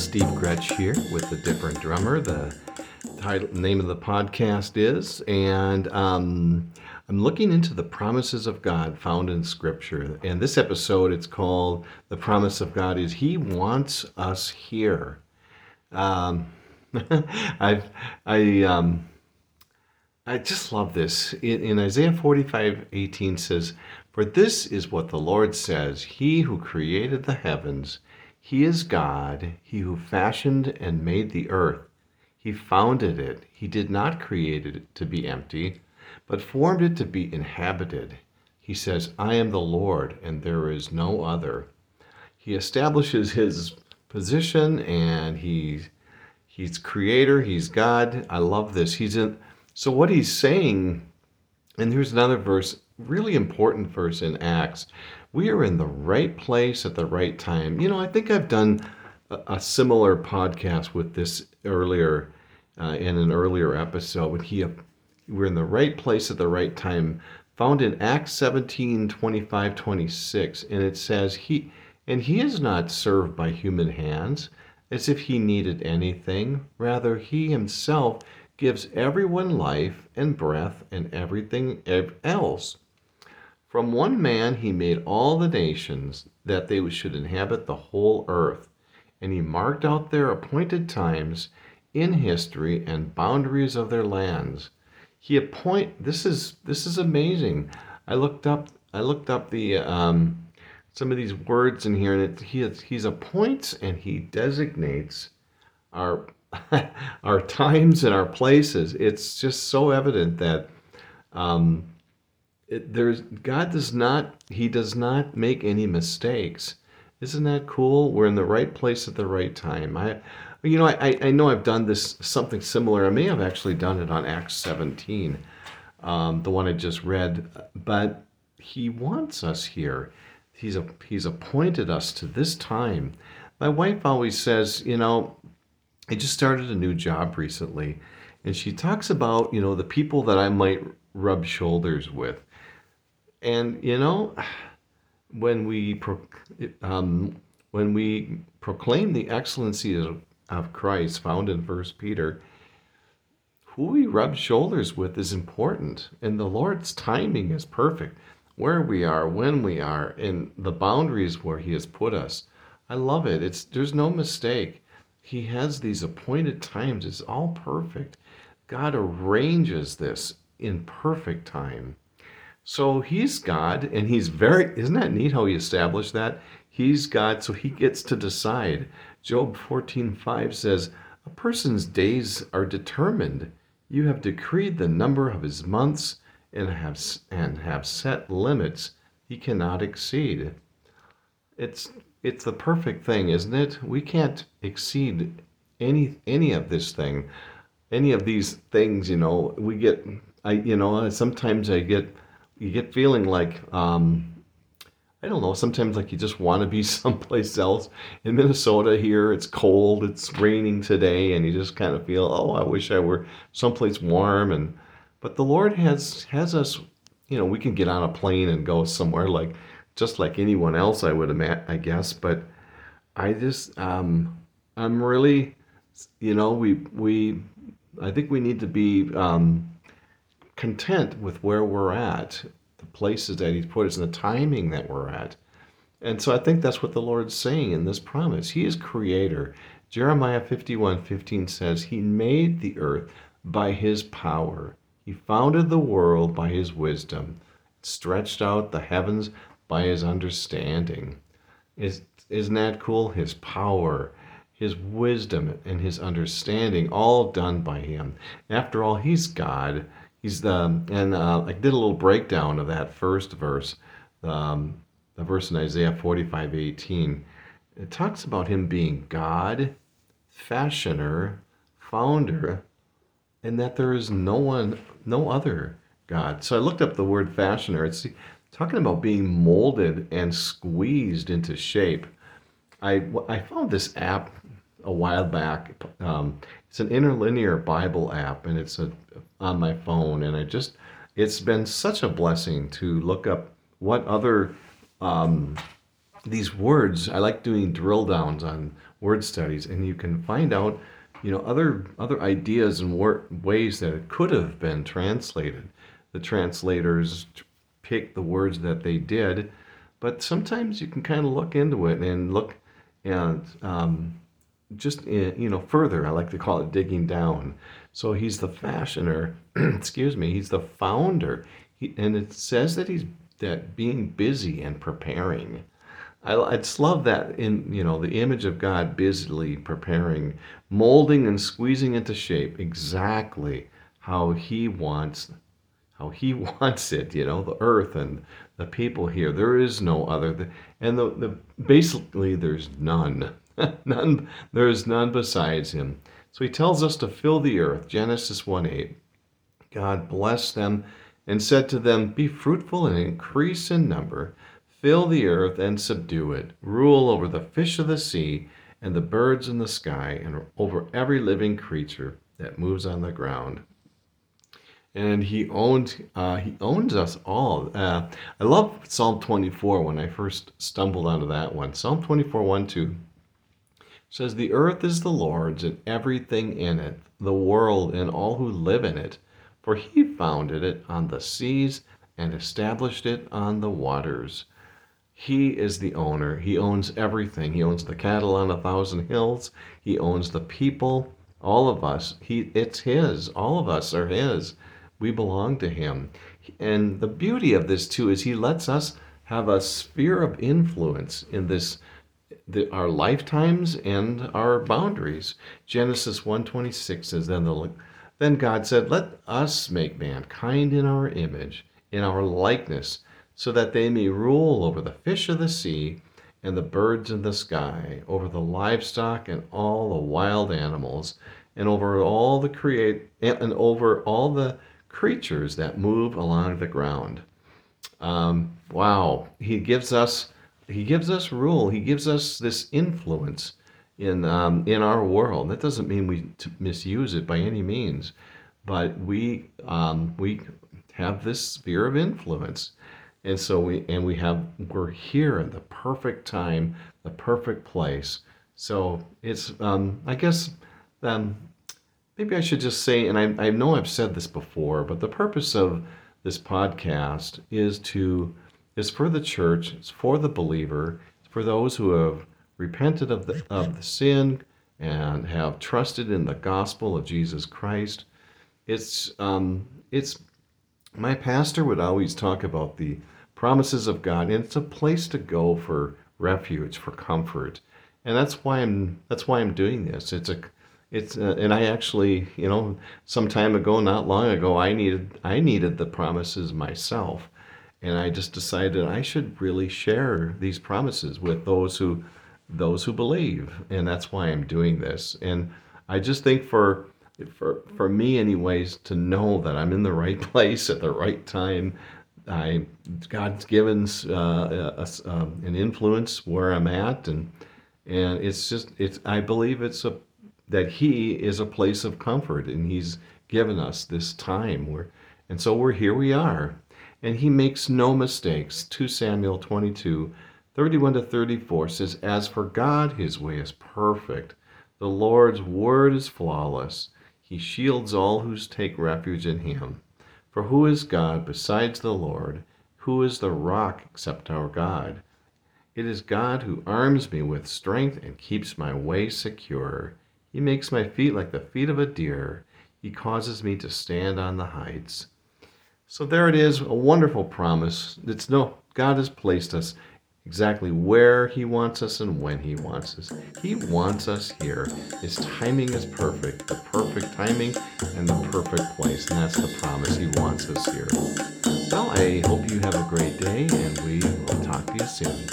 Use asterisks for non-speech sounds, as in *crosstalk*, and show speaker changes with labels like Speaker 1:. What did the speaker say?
Speaker 1: Steve Gretsch here with a Different Drummer. The title, name of the podcast is, and um, I'm looking into the promises of God found in Scripture. And this episode, it's called "The Promise of God is He wants us here." Um, *laughs* I I um, I just love this. In, in Isaiah 45, 18 says, For this is what the Lord says He who created the heavens he is God, He who fashioned and made the earth. He founded it. He did not create it to be empty, but formed it to be inhabited. He says, I am the Lord, and there is no other. He establishes his position and he he's creator, he's God. I love this. He's in so what he's saying, and here's another verse, really important verse in Acts. We are in the right place at the right time. You know, I think I've done a, a similar podcast with this earlier uh, in an earlier episode when he we're in the right place at the right time. Found in acts 17 25 26 and it says he and he is not served by human hands as if he needed anything. Rather he himself gives everyone life and breath and everything else from one man he made all the nations, that they should inhabit the whole earth. And he marked out their appointed times in history and boundaries of their lands. He appoint this is this is amazing. I looked up I looked up the um, some of these words in here, and it, he he's appoints and he designates our *laughs* our times and our places. It's just so evident that um, it, there's God does not he does not make any mistakes. Isn't that cool? We're in the right place at the right time. I you know, I, I know I've done this something similar. I may have actually done it on Acts 17, um, the one I just read. But he wants us here. He's a, he's appointed us to this time. My wife always says, you know, I just started a new job recently, and she talks about you know the people that I might rub shoulders with. And you know, when we pro, um, when we proclaim the excellency of, of Christ found in First Peter, who we rub shoulders with is important, and the Lord's timing is perfect. Where we are, when we are, and the boundaries where He has put us. I love it. It's there's no mistake. He has these appointed times. It's all perfect. God arranges this in perfect time. So he's God, and he's very, isn't that neat how he established that? He's God, so he gets to decide. Job 14:5 says, A person's days are determined. You have decreed the number of his months and have, and have set limits he cannot exceed. It's, it's the perfect thing, isn't it? We can't exceed any, any of this thing, any of these things, you know. We get, I, you know, sometimes I get you get feeling like um, I don't know. Sometimes like you just want to be *laughs* someplace else. In Minnesota here, it's cold. It's raining today, and you just kind of feel, oh, I wish I were someplace warm. And but the Lord has has us. You know, we can get on a plane and go somewhere like just like anyone else. I would imagine, I guess. But I just um, I'm really, you know, we we I think we need to be. Um, content with where we're at, the places that He's put us, and the timing that we're at. And so I think that's what the Lord's saying in this promise. He is creator. Jeremiah 51 15 says, He made the earth by His power. He founded the world by His wisdom, stretched out the heavens by His understanding. Is, isn't that cool? His power, His wisdom, and His understanding, all done by Him. After all, He's God he's the and uh, I did a little breakdown of that first verse, um, the verse in Isaiah 45, 18. It talks about him being God, fashioner, founder, and that there is no one, no other God. So I looked up the word fashioner. It's talking about being molded and squeezed into shape. I, I found this app a while back. Um, it's an interlinear Bible app, and it's a on my phone, and I just it's been such a blessing to look up what other um, these words, I like doing drill downs on word studies, and you can find out, you know, other other ideas and wor- ways that it could have been translated. The translators pick the words that they did, but sometimes you can kind of look into it and look and um, just eh, you know further. I like to call it digging down. So he's the fashioner. *clears throat* excuse me. He's the founder. He, and it says that he's that being busy and preparing. I, I just love that in you know the image of God busily preparing, molding and squeezing into shape exactly how He wants, how He *laughs* wants it. You know the earth and the people here. There is no other, and the, the basically there's none, *laughs* none. There is none besides Him. So He tells us to fill the earth. Genesis one eight. God blessed them and said to them, Be fruitful and increase in number Fill the earth and subdue it. Rule over the fish of the sea and the birds in the sky and over every living creature that moves on the ground. And he owns uh, he owns us all. Uh, I love Psalm 24 when I first stumbled onto that one. Psalm 24, 1, 2 says, The earth is the Lord's and everything in it, the world and all who live in it. For he founded it on the seas and established it on the waters. He is the owner. He owns everything. He owns the cattle on a thousand hills. He owns the people, all of us. He it's his. All of us are his. We belong to him. And the beauty of this too is he lets us have a sphere of influence in this the, our lifetimes and our boundaries. Genesis 1:26 says then the then God said, "Let us make mankind in our image, in our likeness." so that they may rule over the fish of the sea and the birds in the sky, over the livestock and all the wild animals, and over all the create and over all the creatures that move along the ground. Um, wow, he gives us he gives us rule. He gives us this influence in um, in our world. That doesn't mean we misuse it by any means, but we um, we have this sphere of influence and so we and we have we're here at the perfect time the perfect place so it's um, i guess um, maybe i should just say and I, I know i've said this before but the purpose of this podcast is to is for the church it's for the believer it's for those who have repented of the of the sin and have trusted in the gospel of jesus christ. It's um, it's my pastor would always talk about the promises of God, and it's a place to go for refuge, for comfort, and that's why I'm that's why I'm doing this. It's a it's a, and I actually you know some time ago, not long ago, I needed I needed the promises myself, and I just decided I should really share these promises with those who those who believe, and that's why I'm doing this. And I just think for for for me anyways to know that I'm in the right *laughs* place at the right time I God's given uh, a, um, an influence where I'm at. And and it's just it's I believe it's a that he is a place of comfort and he's given us this time where and so we're here we are and he makes no mistakes 2 Samuel 22 31 to 34 says as for God his way is perfect the Lord's word is flawless he shields all who take refuge in him. For who is God besides the Lord? Who is the rock except our God? It is God who arms me with strength and keeps my way secure. He makes my feet like the feet of a deer. He causes me to stand on the heights. So there it is, a wonderful promise. It's no God has placed us exactly where He wants us and when He wants us. He wants us here. His timing is perfect, the perfect timing and the perfect place, and that's the promise He wants us here. Well, I hope you have a great day, and we will talk to you soon.